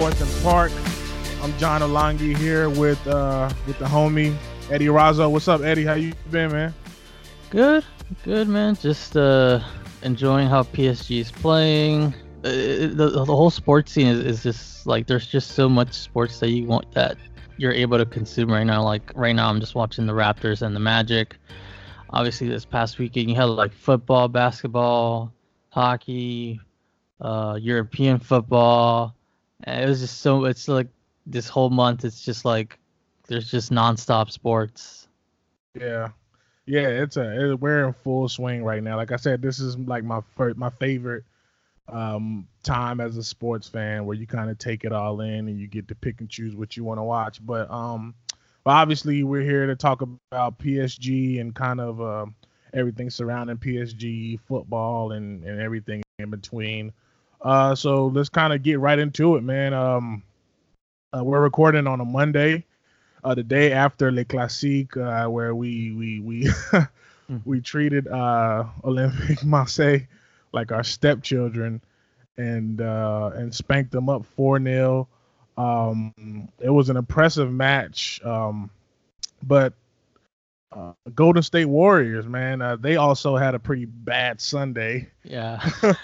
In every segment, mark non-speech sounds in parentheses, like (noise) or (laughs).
24th and Park. I'm Jon Alongi here with uh with the homie Eddie Razzo. What's up, Eddie? How you been, man? Good, good, man. Just uh enjoying how PSG is playing. Uh, the, the whole sports scene is, is just like there's just so much sports that you want that you're able to consume right now. Like right now, I'm just watching the Raptors and the Magic. Obviously, this past weekend you had like football, basketball, hockey, uh, European football. It was just so. It's like this whole month. It's just like there's just nonstop sports. Yeah, yeah. It's a it, we're in full swing right now. Like I said, this is like my first, my favorite um, time as a sports fan where you kind of take it all in and you get to pick and choose what you want to watch. But um, but obviously we're here to talk about PSG and kind of uh, everything surrounding PSG football and and everything in between. Uh, so let's kind of get right into it, man. Um, uh, we're recording on a Monday, uh, the day after Le Classique, uh, where we we we (laughs) we treated uh Olympique (laughs) Marseille like our stepchildren and uh, and spanked them up 4 0. Um, it was an impressive match. Um, but uh, Golden State Warriors, man, uh, they also had a pretty bad Sunday. Yeah. (laughs)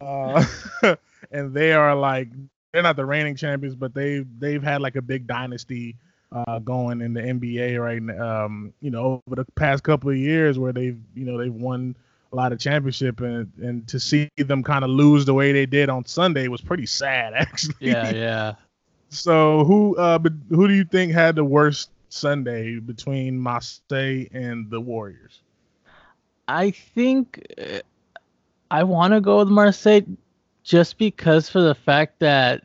uh, (laughs) and they are like they're not the reigning champions, but they they've had like a big dynasty uh, going in the NBA right now. Um, you know, over the past couple of years where they've you know they've won a lot of championship and and to see them kind of lose the way they did on Sunday was pretty sad (laughs) actually. Yeah, yeah. So who uh but who do you think had the worst Sunday between Marseille and the Warriors? I think uh, I want to go with Marseille just because for the fact that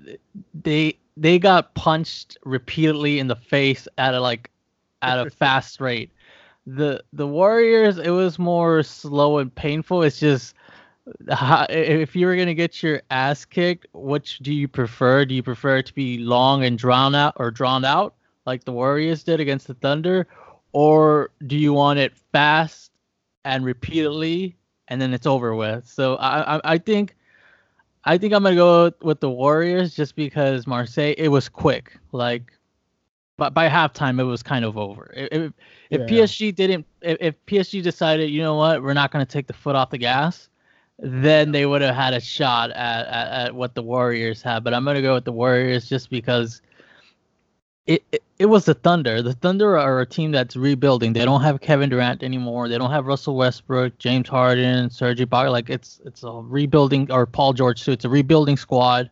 they they got punched repeatedly in the face at a like at a (laughs) fast rate the the Warriors, it was more slow and painful. It's just if you were gonna get your ass kicked, which do you prefer? Do you prefer it to be long and drawn out or drawn out like the Warriors did against the Thunder, or do you want it fast and repeatedly and then it's over with? So I I, I think. I think I'm gonna go with the Warriors just because Marseille it was quick. Like but by halftime it was kind of over. If if yeah. PSG didn't, if, if, PSG decided, you know what, we're not going to take the foot off the gas, then they would have had a shot at, at, at what the Warriors had. But I'm going to go with the Warriors just because it, it, it was the Thunder. The Thunder are a team that's rebuilding. They don't have Kevin Durant anymore. They don't have Russell Westbrook, James Harden, Serge Ibaka. Like it's it's a rebuilding or Paul George too. It's a rebuilding squad.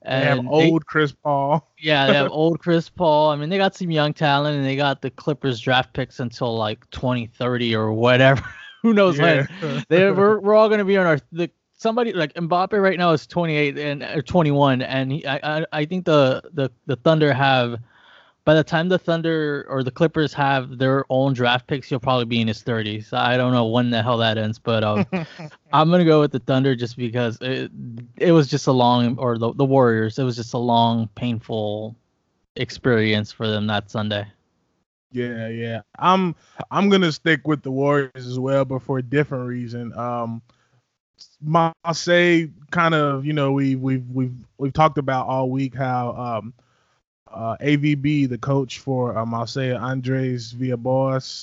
And they have old they, Chris Paul. (laughs) yeah, they have old Chris Paul. I mean, they got some young talent, and they got the Clippers draft picks until like 2030 or whatever. (laughs) Who knows yeah. when? they (laughs) we're, we're all gonna be on our the somebody like Mbappe right now is 28 and or 21, and he, I, I I think the the the Thunder have by the time the Thunder or the Clippers have their own draft picks, he'll probably be in his 30s. I don't know when the hell that ends, but um, (laughs) I'm gonna go with the Thunder just because it it was just a long or the the Warriors. It was just a long, painful experience for them that Sunday. Yeah, yeah. I'm I'm gonna stick with the Warriors as well, but for a different reason. Um, Marseille kind of, you know, we we've we've we've talked about all week how um uh, AVB, the coach for um, I'll say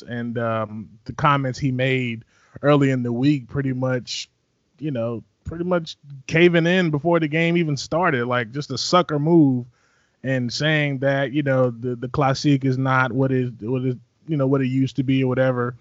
and um, the comments he made early in the week, pretty much, you know, pretty much caving in before the game even started, like just a sucker move, and saying that you know the the Classique is not what is what is you know what it used to be or whatever,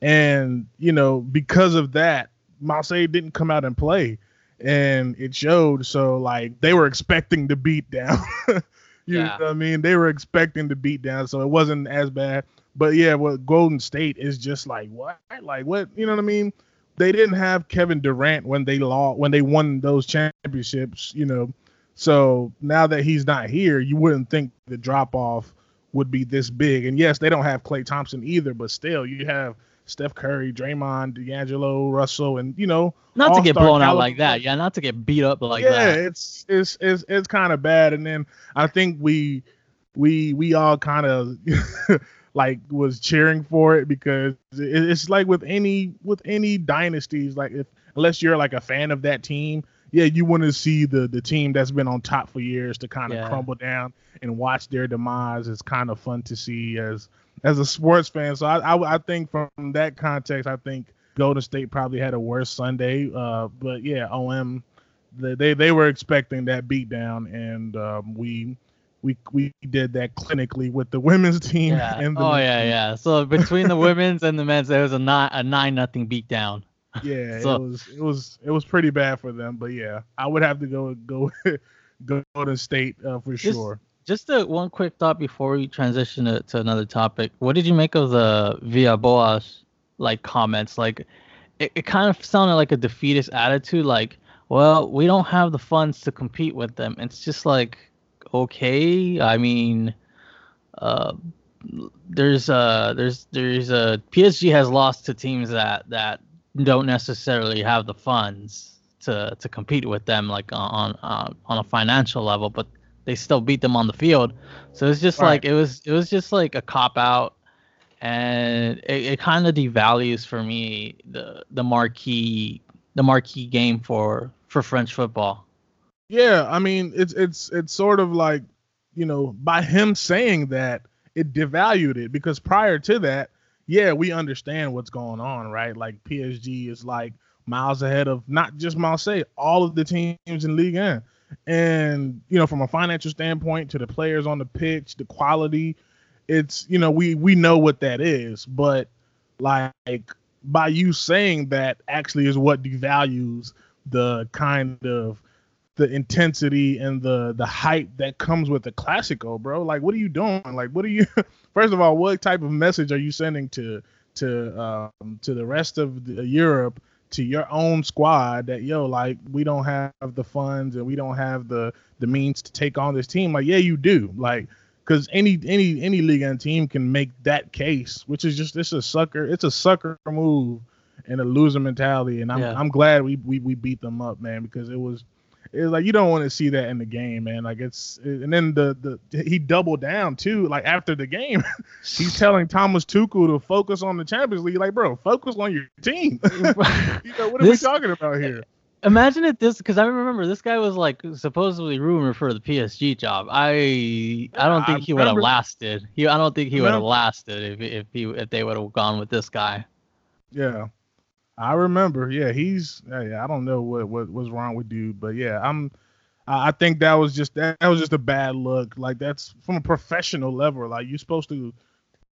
and you know because of that, Marseille didn't come out and play, and it showed. So like they were expecting to beat down. (laughs) You yeah. know what I mean? They were expecting the beat down, so it wasn't as bad. But yeah, what Golden State is just like what? Like what? You know what I mean? They didn't have Kevin Durant when they lost when they won those championships, you know. So now that he's not here, you wouldn't think the drop off would be this big. And yes, they don't have Klay Thompson either, but still, you have Steph Curry, Draymond, D'Angelo, Russell, and you know, not to get blown out like that. Yeah, not to get beat up like yeah, that. Yeah, it's it's it's it's kind of bad. And then I think we we we all kind of (laughs) like was cheering for it because it's like with any with any dynasties, like if unless you're like a fan of that team, yeah, you want to see the the team that's been on top for years to kind of Yeah. crumble down and watch their demise. It's kind of fun to see as as a sports fan. So I I, I think from that context, I think Golden State probably had a worse Sunday. Uh, but yeah, OM they they, they were expecting that beatdown, and um, we. We, we did that clinically with the (laughs) women's team Yeah. and the Oh yeah, team. yeah. So between the women's and the men's, there was a nine a nine nothing beatdown. (laughs) Yeah, So- it was it was it was pretty bad for them, but yeah, I would have to go go (laughs) go to state uh, for Just- sure. Just a, one quick thought before we transition to, to another topic. What did you make of the Villas-Boas like comments? Like, it, it kind of sounded like a defeatist attitude. Like, well, we don't have the funds to compete with them. It's just like, okay. I mean, uh, there's uh there's there's a PSG has lost to teams that that don't necessarily have the funds to to compete with them like on on, on a financial level, but they still beat them on the field. So it's just Right. like it was it was just like a cop out, and it, it kind of devalues for me the the marquee the marquee game for for French football. Yeah, I mean it's it's it's sort of like you know by him saying that it devalued it because prior to that, yeah, we understand what's going on, right? Like PSG is like miles ahead of not just Marseille, all of the teams in Ligue 1. And you know, from a financial standpoint to the players on the pitch, the quality, it's you know we we know what that is, but like by you saying that actually is what devalues the kind of the intensity and the the hype that comes with the classico, bro. Like, what are you doing? Like, what are you? (laughs) First of all, what type of message are you sending to to um, to the rest of the, Europe, to your own squad that yo, like, we don't have the funds and we don't have the the means to take on this team? Like, yeah, you do. Like, because any any any league and team can make that case, which is just it's a sucker. It's a sucker move and a loser mentality. And I'm Yeah. I'm glad we, we we beat them up, man, because it was it's like you don't want to see that in the game, man. Like it's and then the the he doubled down too. Like after the game, (laughs) he's telling Thomas Tuchel to focus on the Champions League. Like, bro, focus on your team. (laughs) you know, what are This- we talking about here? Imagine if this, because I remember this guy was like supposedly rumored for the PSG job. I I don't I think he would have lasted. He I don't think he would have lasted if if he if they would have gone with this guy. Yeah, I remember. Yeah, he's. I don't know what what was wrong with dude, but yeah, I'm. I think that was just that, was just a bad look. Like that's from a professional level. Like you're supposed to,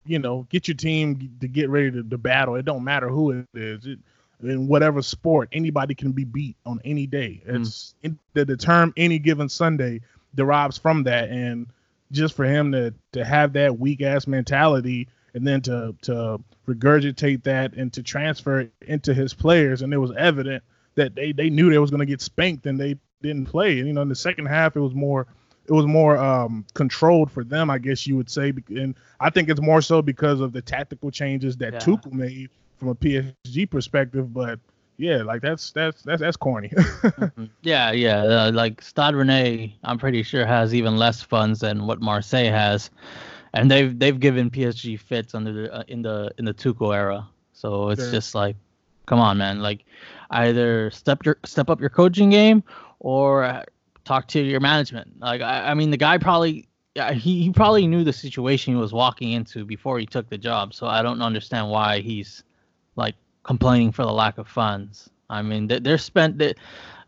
you know, get your team to get ready to, to battle. It don't matter who it is. It, in whatever sport, anybody can be beat on any day. Hmm. It's in, the, the term "any given Sunday" derives from that, and just for him to to have that weak ass mentality and then to to regurgitate that and to transfer it into his players, and it was evident that they they knew they was going to get spanked and they didn't play. And you know, in the second half, it was more it was more um, controlled for them, I guess you would say. And I think it's more so because of the tactical changes that Yeah. Tuchel made from a PSG perspective. But yeah, like that's that's that's that's corny. (laughs) Yeah, yeah. Uh, like Stade Rennais, I'm pretty sure has even less funds than what Marseille has, and they've they've given PSG fits under the uh, in the in the Tuchel era. So it's Sure. just like, come on, man. Like, either step your step up your coaching game or uh, talk to your management. Like, I, I mean, the guy probably. Yeah, he, he probably knew the situation he was walking into before he took the job. So I don't understand why he's like complaining for the lack of funds. I mean, they, they're spent they,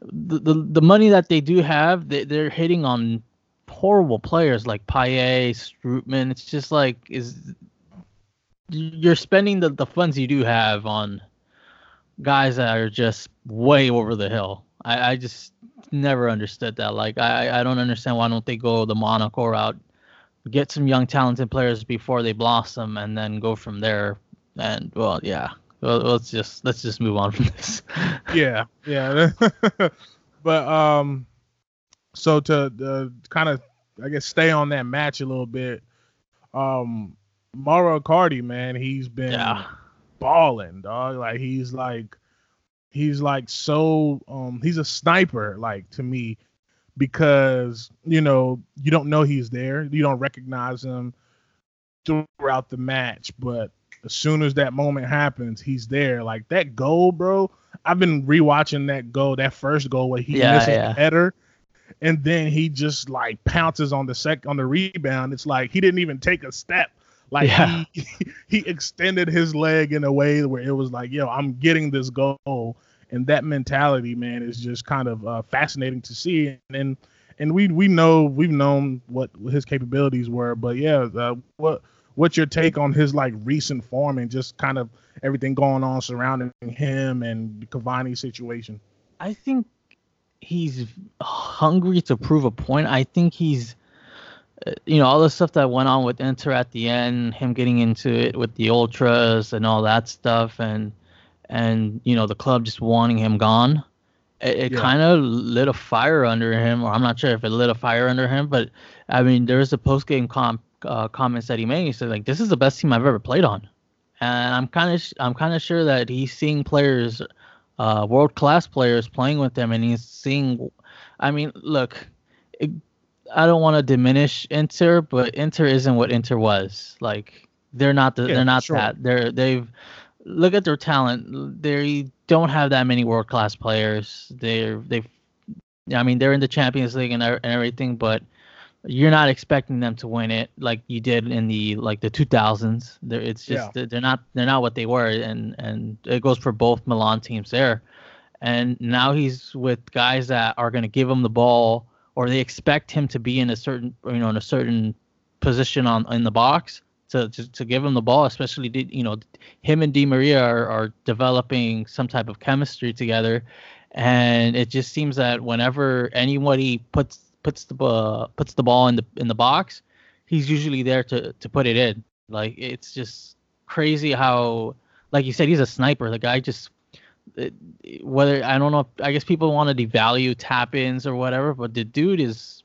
the, the the money that they do have, they, they're hitting on horrible players like Payet, Strootman. It's just like is you're spending the, the funds you do have on guys that are just way over the hill. I, I just never understood that. Like I, I don't understand why don't they go the Monaco route, get some young talented players before they blossom, and then go from there. And well, yeah. Well, let's just let's just move on from this. yeah, yeah. (laughs) but um, so to uh, kind of, I guess, stay on that match a little bit. Um, Mauro Icardi, man, he's been yeah. balling, dog. Like he's like, he's like so, um, he's a sniper, like to me, because you know you don't know he's there, you don't recognize him throughout the match, but as soon as that moment happens, he's there. Like that goal, bro. I've been rewatching that goal, that first goal where he Yeah, misses yeah. the header, and then he just like pounces on the sec on the rebound. It's like he didn't even take a step. Like Yeah. he (laughs) he extended his leg in a way where it was like, yo, I'm getting this goal. And that mentality, man, is just kind of uh, fascinating to see. And and we we know we've known what his capabilities were, but yeah, uh, what what's your take on his like recent form and just kind of everything going on surrounding him and the Cavani situation? I think he's hungry to prove a point. I think he's, uh, you know, all the stuff that went on with Inter at the end, him getting into it with the ultras and all that stuff, and and you know the club just wanting him gone. It, it Yeah. kind of lit a fire under him, or I'm not sure if it lit a fire under him, but I mean, there was a post game com- uh, comments that he made. He said like, "This is the best team I've ever played on," and I'm kind of I'm kind of sure that he's seeing players uh, world class players playing with them, and he's seeing. I mean, look, it, I don't want to diminish Inter, but Inter isn't what Inter was. Like they're not the, Yeah, they're not sure. that. They're they've look at their talent. They don't have that many world class players. They're they've. I mean, they're in the Champions League and, and everything, but you're not expecting them to win it like you did in the like the 2000s. They're, it's just Yeah. they're- not they're not what they were, and and it goes for both Milan teams there. And now he's with guys that are going to give him the ball, or they expect him to be in a certain you know in a certain position on in the box to to, to give him the ball. Especially did you know him and Di Maria are, are developing some type of chemistry together, and it just seems that whenever anybody puts puts the uh, puts the ball in the in the box, he's usually there to to put it in. Like it's just crazy how, like you said, he's a sniper. The guy just it- whether I don't know. If, I guess people want to devalue tap-ins or whatever, but the dude is.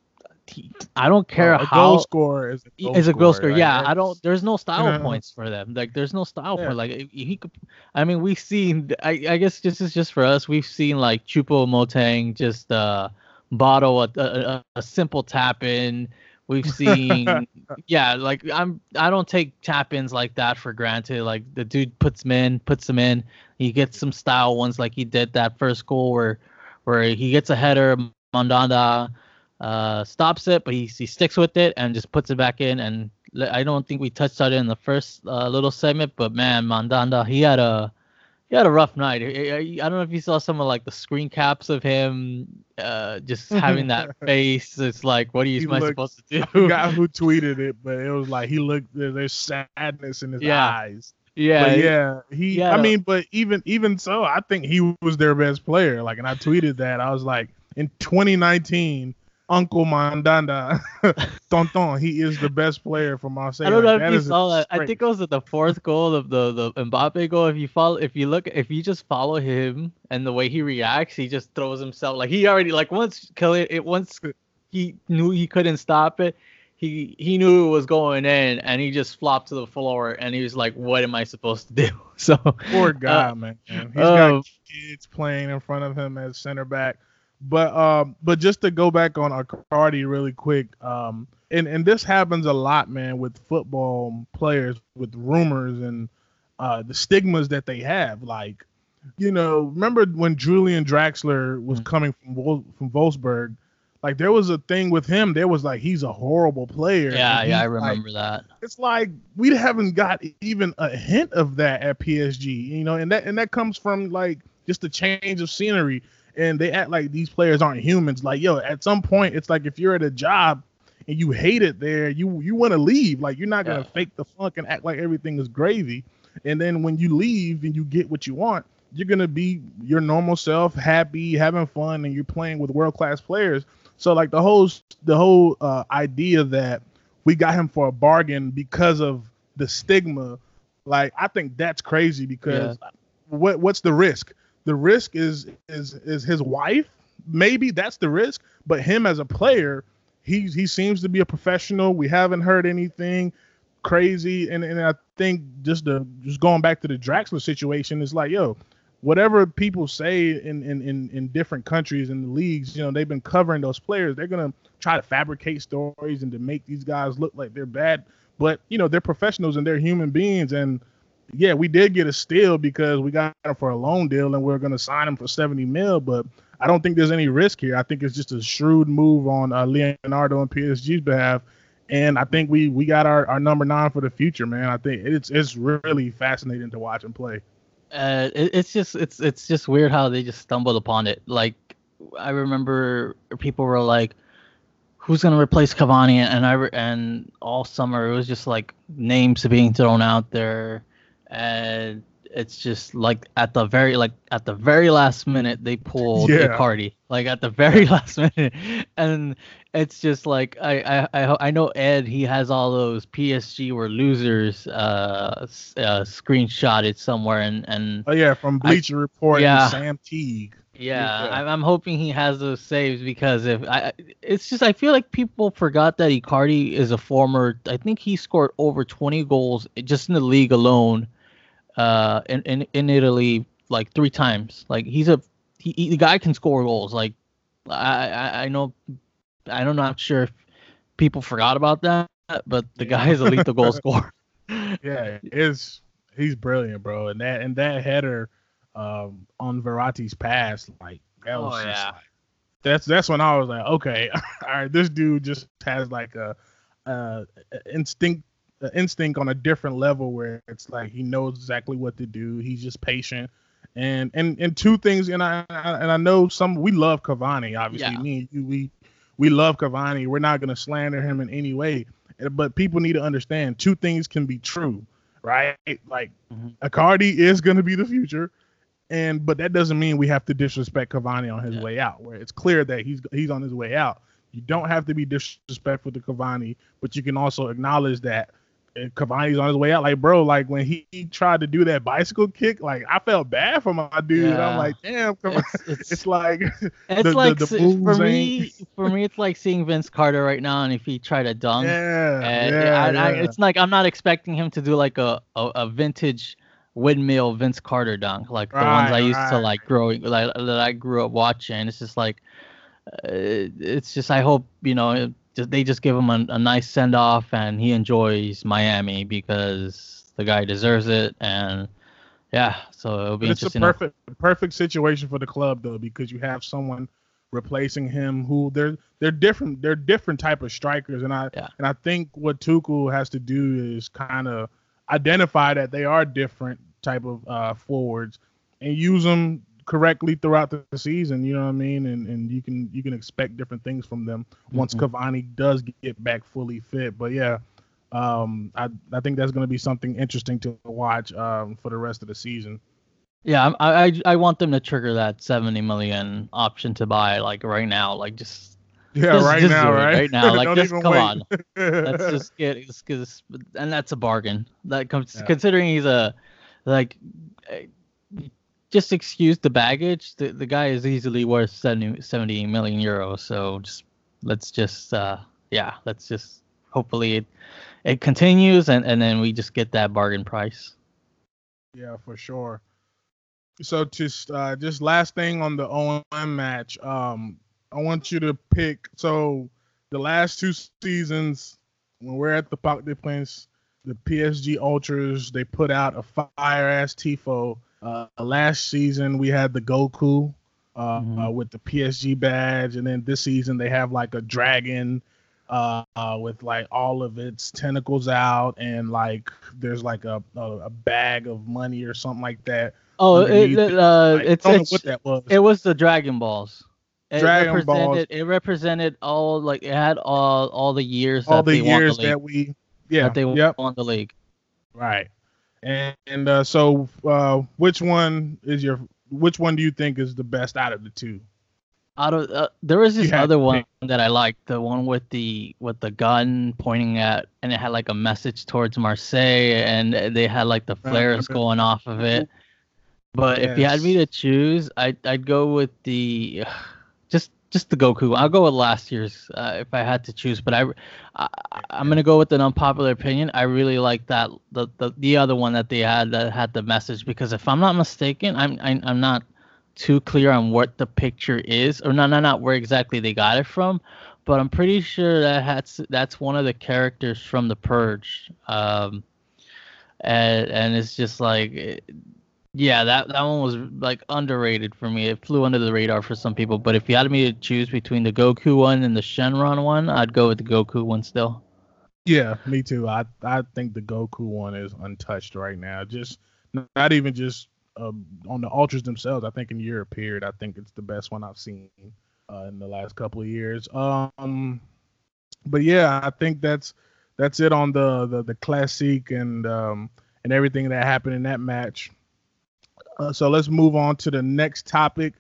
He, I don't care a how goal scorer is a goal is a goal scorer, scorer. like, yeah, I don't. There's no style Yeah. points for them. Like there's no style Yeah. for like he he could. I mean, we've seen. I I guess this is just for us. We've seen like Chupo Motang just uh bottle a a, a, simple tap in. We've (laughs) seen. yeah, like I'm. I don't take tap ins like that for granted. Like the dude puts them in, puts them in. He gets some style ones like he did that first goal where where he gets a header. Mandanda uh, stops it, but he, he sticks with it and just puts it back in. And I don't think we touched on it in the first uh, little segment, but man, Mandanda, he had a he had a rough night. I, I, I don't know if you saw some of like the screen caps of him uh, just (laughs) having that face. It's like, what are you I supposed to I do? forgot who tweeted it, but it was like he looked there- there's sadness in his Yeah. eyes. yeah, but yeah, he. yeah. I mean, but even even so, I think he was their best player. Like, and I tweeted that I was like, in 2019, Uncle Mandanda, (laughs) Tonton, he is the best player for Marseille. I don't know Like, if you saw that. I think it was at the fourth goal of the the Mbappe goal. If you follow, if you look, if you just follow him and the way he reacts, he just throws himself like he already like once Kylian, it once he knew he couldn't stop it. He he knew it was going in, and he just flopped to the floor, and he was like, "What am I supposed to do?" (laughs) So Poor guy, Uh, man. He's um, got kids playing in front of him as center back. But um, but just to go back on Icardi really quick, um, and and this happens a lot, man, with football players with rumors and uh, the stigmas that they have. Like, you know, remember when Julian Draxler was Mm. coming from Vol- from Wolfsburg? Like there was a thing with him. There was like he's a horrible player. yeah, yeah, I he's, like, remember that. it's like we haven't got even a hint of that at PSG, you know, and that and that comes from like just the change of scenery, and they act like these players aren't humans. Like, yo, at some point, it's like if you're at a job and you hate it there, you you want to leave. Like, you're not gonna Yeah. fake the funk and act like everything is gravy, and then when you leave and you get what you want, you're gonna be your normal self, happy, having fun, and you're playing with world class players. So like the whole the whole uh, idea that we got him for a bargain because of the stigma, like I think that's crazy because what what's the risk? The risk is is is his wife. Maybe that's the risk, but him as a player, he he seems to be a professional. We haven't heard anything crazy, and and I think just the just going back to the Draxler situation, it's like yo, whatever people say in, in, in, in different countries and the leagues, you know, they've been covering those players. They're gonna try to fabricate stories and to make these guys look like they're bad. But you know, they're professionals and they're human beings. And yeah, we did get a steal because we got him for a loan deal and we're going to sign him for 70 mil. But I don't think there's any risk here. I think it's just a shrewd move on uh, Leonardo and PSG's behalf. And I think we we got our, our number nine for the future, man. I think it's it's really fascinating to watch him play. Uh, it, it's just it's it's just weird how they just stumbled upon it. Like I remember people were like, "Who's gonna replace Cavani?" And I and all summer it was just like names being thrown out there, and it's just like at the very like at the very last minute they pulled yeah. Icardi, like at the very (laughs) last minute, and it's just like I I I, I know Ed he has all those PSG were losers uh, uh screenshotted somewhere and and oh yeah from Bleacher I, Report yeah. Sam Teague. Yeah, yeah. I'm hoping he has those saves because if I, it's just I feel like people forgot that Icardi is a former. I think he scored over 20 goals just in the league alone uh, in, in in Italy like three times. Like he's a he, he, the guy can score goals. Like I, I I know I'm not sure if people forgot about that, but the yeah. guy is a lethal goal (laughs) scorer. Yeah, is he's brilliant, bro. And that and that header um, on Verratti's pass, like that was oh, just yeah. like that's that's when I was like, okay, (laughs) all right, this dude just has like a, a instinct instinct on a different level where it's like he knows exactly what to do. He's just patient. And and and two things, and I and I know some we love Cavani. Obviously, yeah. me and you, we we love Cavani. We're not gonna slander him in any way. But people need to understand two things can be true, right? Like mm-hmm. Icardi is gonna be the future, and but that doesn't mean we have to disrespect Cavani on his yeah. way out. Where it's clear that he's he's on his way out. You don't have to be disrespectful to Cavani, but you can also acknowledge that Cavani's on his way out. Like, bro, like when he, he, tried to do that bicycle kick, like I felt bad for my dude. Yeah. I'm like, damn, it's. It's, (laughs) it's like (laughs) it's the, like the, the for me, (laughs) for me, it's like seeing Vince Carter right now, and if he tried to dunk, yeah, yeah, I, yeah. I, it's like I'm not expecting him to do like a a, a vintage windmill Vince Carter dunk, like the right, ones I used right. to like growing, like that I grew up watching. It's just like, uh, it's just I hope you know they just give him a, a nice send off and he enjoys Miami because the guy deserves it and yeah, so it'll be but. It's a perfect perfect situation for the club though because you have someone replacing him who they're they're different they're different type of strikers and I yeah. and I think what Tuchel has to do is kind of identify that they are different type of uh, forwards and use them correctly throughout the season. You know what I mean? And and you can you can expect different things from them once mm-hmm. Cavani does get back fully fit. But yeah, um, I I think that's going to be something interesting to watch um, for the rest of the season. Yeah, I, I I want them to trigger that seventy million option to buy like right now, like just. Yeah, just, right just now, right? Right now, (laughs) like just come wait. on, let's (laughs) just get, because and that's a bargain. That comes yeah. considering he's a like just excuse the baggage. The the guy is easily worth 70, 70 million euros. So just let's just uh yeah, let's just hopefully it it continues and and then we just get that bargain price. Yeah, for sure. So just uh just last thing on the OM match, um I want you to pick so the last two seasons when we're at the Parc des Princes, the PSG Ultras, they put out a fire ass tifo uh, last season we had the Goku uh, mm-hmm. uh, with the PSG badge, and then this season they have like a dragon uh, uh, with like all of its tentacles out, and like there's like a, a, a bag of money or something like that. Oh, it, it, uh, like, it's, it's what that was. It was the Dragon Balls. It Dragon represented, Balls. It represented all like it had all all the years all the years the that we yeah that they yep. won the league. Right. And, and uh, so, uh, which one is your? Which one do you think is the best out of the two? Out of uh, there was this other one that I liked, the one with the with the gun pointing at, and it had like a message towards Marseille, and they had like the flares going off of it. But yes. if you had me to choose, I'd I'd go with the just the Goku. I'll go with last year's uh, if I had to choose, but I, I am gonna go with an unpopular opinion. I really like that the, the the other one that they had that had the message because if I'm not mistaken, I'm I, am i am not too clear on what the picture is or not not not where exactly they got it from, but I'm pretty sure that that's that's one of the characters from the Purge. Um, and and it's just like yeah, that that one was like underrated for me. It flew under the radar for some people. But if you had me to choose between the Goku one and the Shenron one, I'd go with the Goku one still. Yeah, me too. I I think the Goku one is untouched right now. Just not even just uh, on the ultras themselves. I think in year period, I think it's the best one I've seen uh, in the last couple of years. Um, but yeah, I think that's that's it on the the, the classic and um and everything that happened in that match. Uh, so let's move on to the next topic.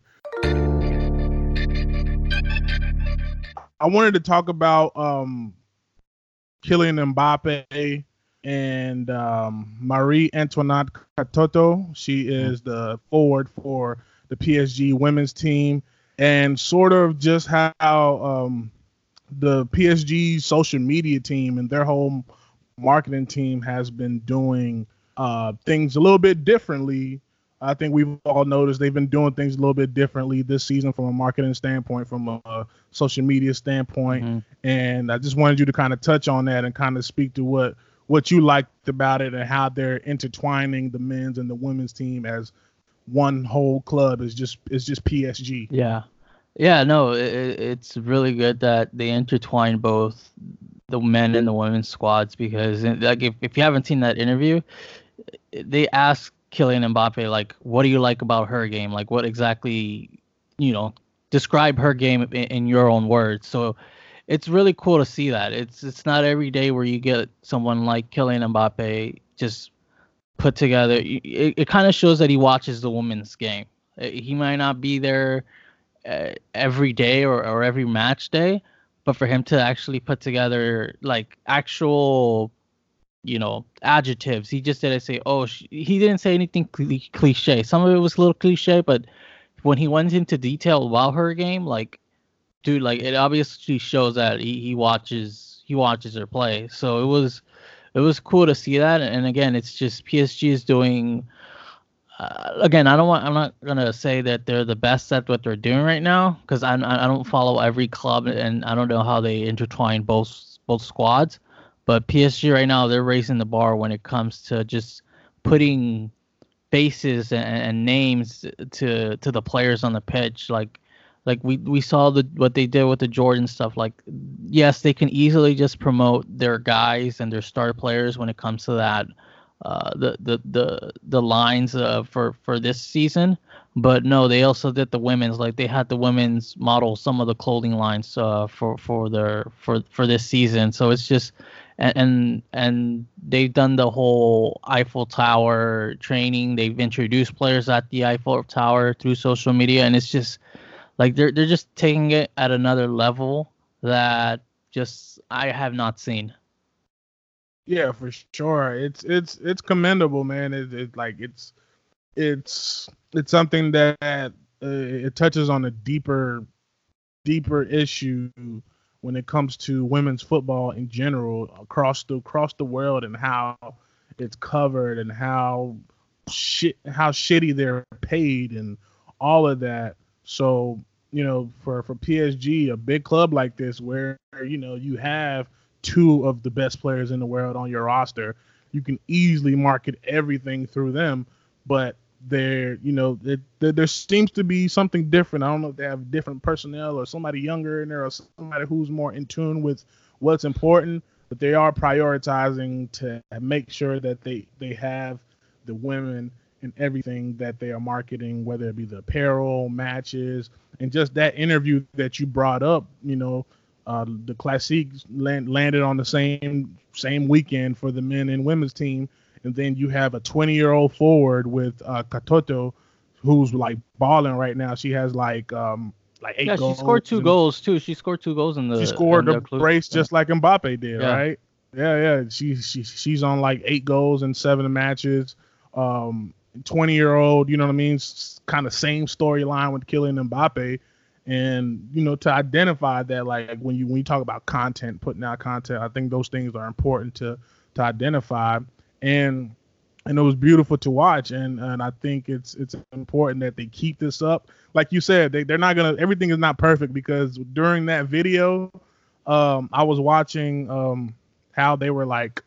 I wanted to talk about um, Kylian Mbappe and um, Marie Antoinette Katoto. She is the forward for the PSG women's team, and sort of just how um, the PSG social media team and their whole marketing team has been doing uh, things a little bit differently I think we've all noticed they've been doing things a little bit differently this season from a marketing standpoint, from a social media standpoint. Mm-hmm. And I just wanted you to kind of touch on that and kind of speak to what what you liked about it and how they're intertwining the men's and the women's team as one whole club is just is just PSG. Yeah. Yeah, no, it, it's really good that they intertwine both the men and the women's squads because like if, if you haven't seen that interview, they ask Kylian Mbappe, like, what do you like about her game? Like, what exactly, you know, describe her game in, in, your own words. So it's really cool to see that. It's it's not every day where you get someone like Kylian Mbappe just put together. It, it kind of shows that he watches the women's game. Uh, he might not be there uh, every day or, or every match day, but for him to actually put together like actual you know adjectives. He just didn't say, "Oh," he didn't say anything cliche. Some of it was a little cliche, but when he went into detail about her game, like, dude, like it obviously shows that he, he watches he watches her play. So it was it was cool to see that. And again, it's just PSG is doing. Uh, again, I don't want. I'm not gonna say that they're the best at what they're doing right now because I I don't follow every club and I don't know how they intertwine both both squads. But PSG right now they're raising the bar when it comes to just putting faces and, and names to to the players on the pitch. Like like we we saw the what they did with the Jordan stuff. Like yes, they can easily just promote their guys and their star players when it comes to that. Uh, the the the the lines uh, for for this season, but no, they also did the women's. Like they had the women's model some of the clothing lines uh, for for their for for this season. So it's just and, and and they've done the whole Eiffel Tower training. They've introduced players at the Eiffel Tower through social media, and it's just like they're they're just taking it at another level that just I have not seen. Yeah, for sure. It's it's it's commendable, man. It's it, like it's it's it's something that uh, it touches on a deeper deeper issue when it comes to women's football in general across the across the world and how it's covered and how shit how shitty they're paid and all of that. So you know, for for PSG, a big club like this, where you know you have two of the best players in the world on your roster, you can easily market everything through them. But there, you know, it, there, seems to be something different. I don't know if they have different personnel or somebody younger in there or somebody who's more in tune with what's important, but they are prioritizing to make sure that they they have the women and everything that they are marketing, whether it be the apparel, matches, and just that interview that you brought up. You know, uh, the Classiques land, landed on the same same weekend for the men and women's team and then you have a 20 year old forward with uh, Katoto, who's like balling right now. She has like um like eight. Yeah, she scored two goals too. She scored two goals in the. She scored the brace just like Mbappe did, yeah. right? Yeah, yeah. She she she's on like eight goals in seven matches. Um, 20 year old, you know what I mean? Kind of same storyline with Kylian Mbappe. And you know, to identify that, like when you when you talk about content, putting out content, I think those things are important to to identify and and it was beautiful to watch and and I think it's it's important that they keep this up. Like you said, they they're not gonna everything is not perfect because during that video, um, I was watching um how they were like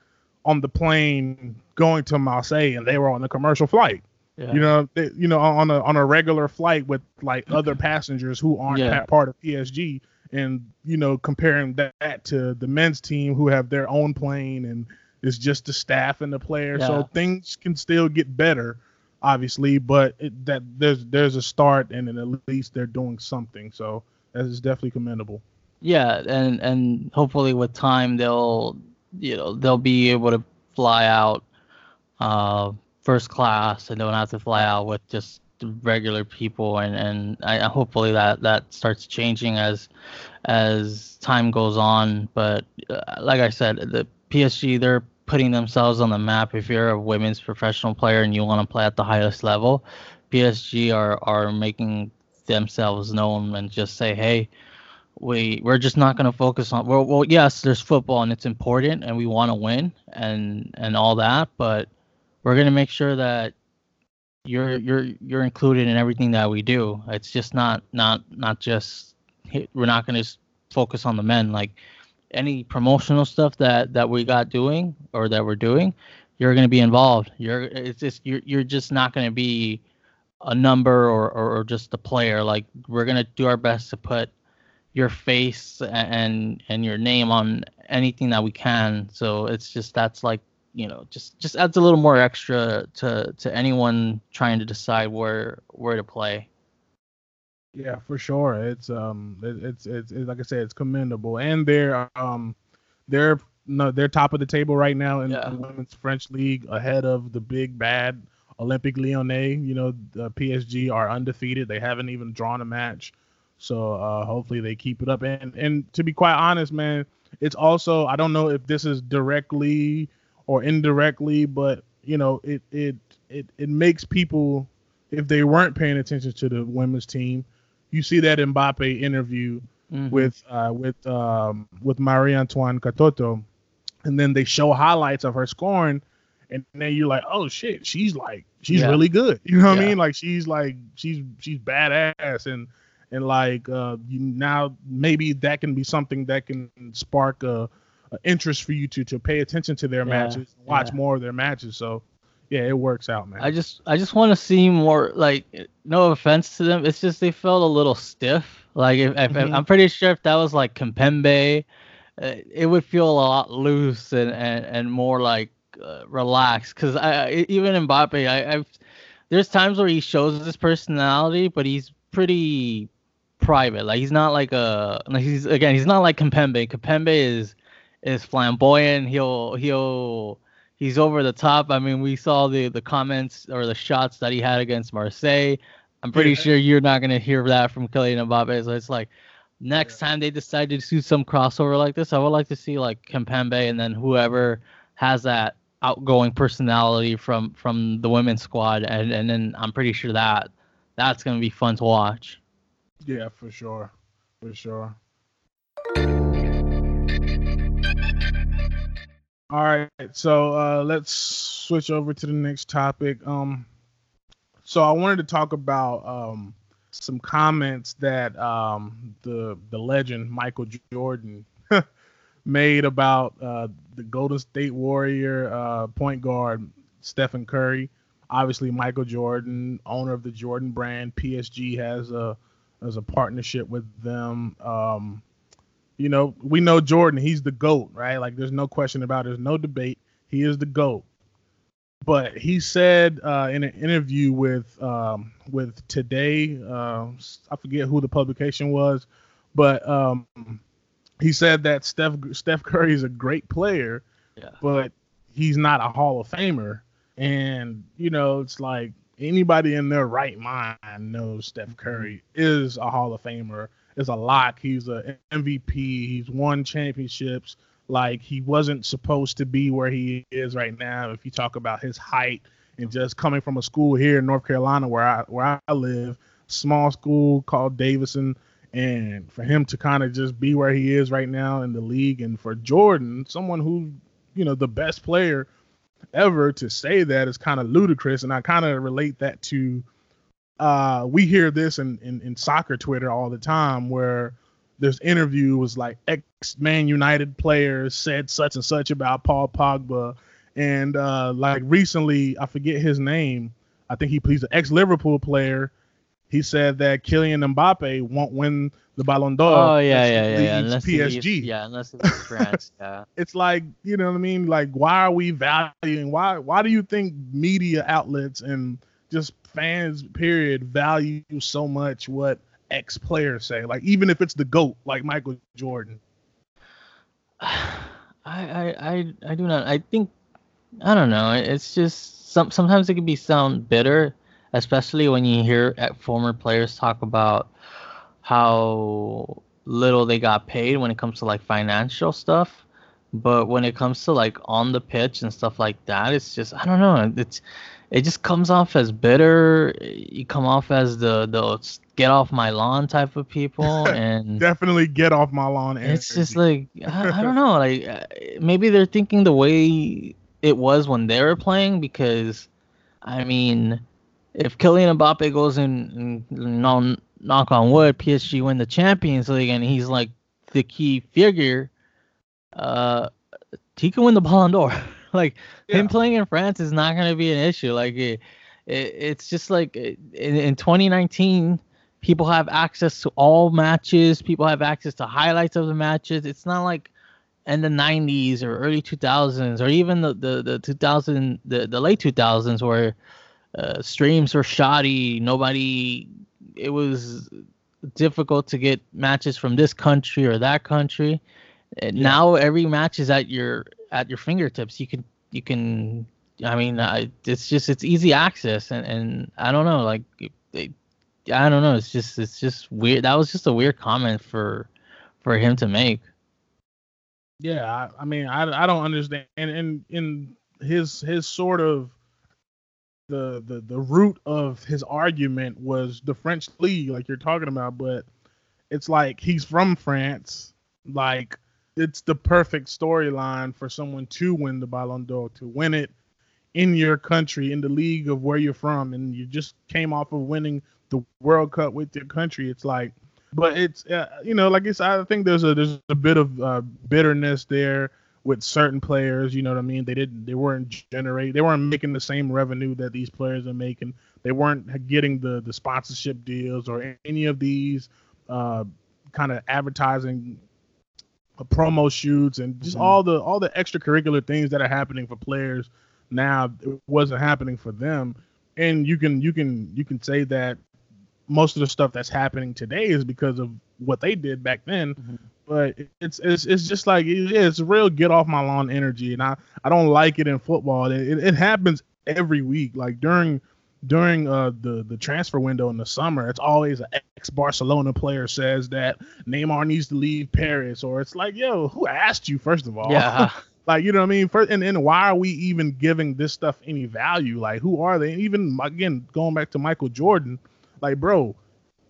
on the plane going to Marseille, and they were on a commercial flight. Yeah. You know, they, you know, on a on a regular flight with like other passengers who aren't Yeah. pa- part of PSG, and you know, comparing that to the men's team who have their own plane and it's just the staff and the players. Yeah. So things can still get better, obviously, but it, that there's there's a start, and then at least they're doing something. So that is definitely commendable. Yeah, and and hopefully with time they'll you know they'll be able to fly out uh first class and don't have to fly out with just regular people and and I I- hopefully that that starts changing as as time goes on. But uh, like I said, the PSG they're putting themselves on the map. If you're a women's professional player and you want to play at the highest level, PSG are are making themselves known and just say, hey, we we're just not going to focus on well, well yes there's football and it's important and we want to win and and all that but we're going to make sure that you're you're you're included in everything that we do it's just not not not just we're not going to focus on the men like any promotional stuff that that we got doing or that we're doing you're going to be involved. You're it's just you're, you're just not going to be a number or, or, or just a player. Like we're going to do our best to put your face and and your name on anything that we can. So it's just that's like you know just just adds a little more extra to to anyone trying to decide where where to play Yeah, for sure. It's um, it, it's, it's it's like I said, it's commendable, and they're um, they're no, they're top of the table right now in Yeah. the women's French league, ahead of the big bad Olympique Lyonnais. You know, the PSG are undefeated; they haven't even drawn a match. So uh, hopefully they keep it up. And and to be quite honest, man, it's also I don't know if this is directly or indirectly, but you know, it it it it makes people if they weren't paying attention to the women's team, you see that Mbappe interview Mhm. with uh, with um, with Marie Antoine Katoto, and then they show highlights of her scoring, and then you're like, oh shit, she's like she's Yeah. really good. You know what I mean? Like she's like she's she's badass, and and like uh, you now maybe that can be something that can spark a, a interest for you to to pay attention to their Yeah, matches, watch yeah. more of their matches. So yeah, it works out, man. I just I just want to see more like no offense to them it's just they felt a little stiff. Like if, if, Mhm. I'm pretty sure if that was like Kimpembe uh, it would feel a lot loose and and, and more like uh, relaxed. Because I I- even Mbappe I I've there's times where he shows his personality but he's pretty private. Like he's not like a like he's again he's not like Kimpembe Kimpembe is is flamboyant. He'll he'll he's over the top. I mean, we saw the the comments or the shots that he had against Marseille. I'm pretty Yeah. sure you're not gonna hear that from Kylian Mbappe. So it's like next time they decide to do some crossover like this, I would like to see like Kimpembe and then whoever has that outgoing personality from from the women's squad, and and then I'm pretty sure that that's gonna be fun to watch. Yeah, for sure. For sure. All right, so uh, let's switch over to the next topic. Um, so I wanted to talk about um, some comments that um, the the legend Michael Jordan (laughs) made about uh, the Golden State Warrior uh, point guard Stephen Curry. Obviously, Michael Jordan, owner of the Jordan brand, PSG has a as a partnership with them. Um, you know, we know Jordan, he's the GOAT, right? Like there's no question about it, there's no debate. He is the GOAT. But he said uh, in an interview with um, with Today, uh, I forget who the publication was, but um, he said that Steph Steph Curry is a great player, Yeah. but he's not a Hall of Famer. And you know, it's like anybody in their right mind knows Steph Curry is a Hall of Famer, is a lock. He's a MVP. He's won championships. Like he wasn't supposed to be where he is right now. If you talk about his height and just coming from a school here in North Carolina where I where I live, small school called Davidson, and for him to kind of just be where he is right now in the league, and for Jordan, someone who you know the best player ever to say that is kind of ludicrous and i kind of relate that to uh we hear this in, in in soccer twitter all the time where there's interviews like ex man united players said such and such about paul pogba And uh, like recently, I forget his name. I think he he's an ex Liverpool player. He said that Kylian Mbappe won't win the Ballon d'Or. Oh yeah, yeah, yeah, yeah. Unless PSG. Leaves, yeah, unless it's France. (laughs) yeah. It's like you know what I mean. Like, why are we valuing? Why why do you think media outlets and just fans, period, value so much what ex players say? Like, even if it's the goat, like Michael Jordan. (sighs) I, I I I do not. I think I don't know. It's just some sometimes it can be sound bitter, especially when you hear former players talk about how little they got paid when it comes to like financial stuff. But when it comes to like on the pitch and stuff like that, it's just I don't know. It's it just comes off as bitter. You come off as the the get off my lawn type of people, (laughs) and definitely get off my lawn. Energy. It's just like I, I don't know. Like uh, maybe they're thinking the way it was when they were playing because, I mean, if Kylian Mbappe goes in, and knock on wood, PSG win the Champions League, and he's like the key figure, uh, he can win the Ballon d'Or. (laughs) like yeah. him playing in France is not going to be an issue. Like it, it, it's just like in, in 2019, people have access to all matches. People have access to highlights of the matches. It's not like in the 90s or early 2000s or even the the, the 2000 the, the late 2000s where uh, streams were shoddy. Nobody it was difficult to get matches from this country or that country. Yeah. Now every match is at your at your fingertips. You can you can. I mean, I, it's just it's easy access, and and I don't know, like, they, I don't know. It's just it's just weird. That was just a weird comment for for him to make. Yeah, I, I mean, I I don't understand, and in in his his sort of the the the root of his argument was the French league, like you're talking about, but it's like he's from France, like it's the perfect storyline for someone to win the Ballon d'Or, to win it in your country, in the league of where you're from, and you just came off of winning the World Cup with your country. It's like, but it's uh, you know, like it's I think there's a there's a bit of uh, bitterness there with certain players. You know what I mean? They didn't, they weren't generating. they weren't making the same revenue that these players are making. They weren't getting the the sponsorship deals or any of these uh, kind of advertising promo shoots and just mm-hmm. all the all the extracurricular things that are happening for players now it wasn't happening for them and you can you can you can say that most of the stuff that's happening today is because of what they did back then mm-hmm but it's it's it's just like yeah, it's real get off my lawn energy, and I I don't like it in football. It, it, it happens every week. Like during during uh the the transfer window in the summer, it's always an ex Barcelona player says that Neymar needs to leave Paris, or it's like, yo, who asked you first of all? Yeah. (laughs) like you know what I mean? First, and and why are we even giving this stuff any value? Like who are they? Even again, going back to Michael Jordan, like bro,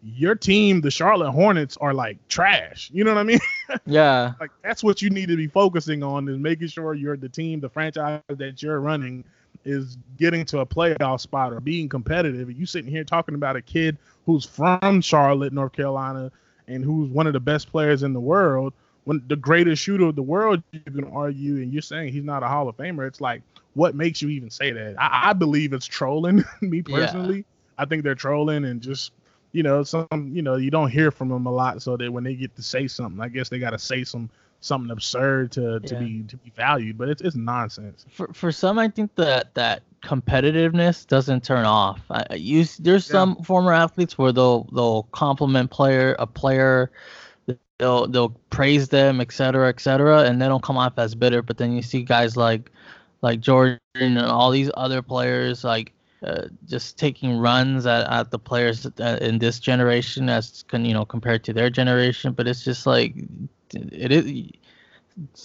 your team, the Charlotte Hornets, are like trash. You know what I mean? (laughs) Yeah. like that's what you need to be focusing on is making sure you're the team, the franchise that you're running is getting to a playoff spot or being competitive. You sitting here talking about a kid who's from Charlotte, North Carolina, and who's one of the best players in the world, when the greatest shooter of the world, you can argue, and you're saying he's not a Hall of Famer. It's like, what makes you even say that? I, I believe it's trolling, (laughs) me personally. Yeah. I think they're trolling and just you know, some you know, you don't hear from them a lot, so that when they get to say something, I guess they got to say some something absurd to to yeah. be to be valued. But it's it's nonsense. For for some, I think that that competitiveness doesn't turn off. I use there's yeah. some former athletes where they'll they'll compliment player a player. They'll they'll praise them, et cetera, et cetera, and they don't come off as bitter. But then you see guys like like Jordan and all these other players like uh, just taking runs at, at the players uh, in this generation as can you know compared to their generation but it's just like it is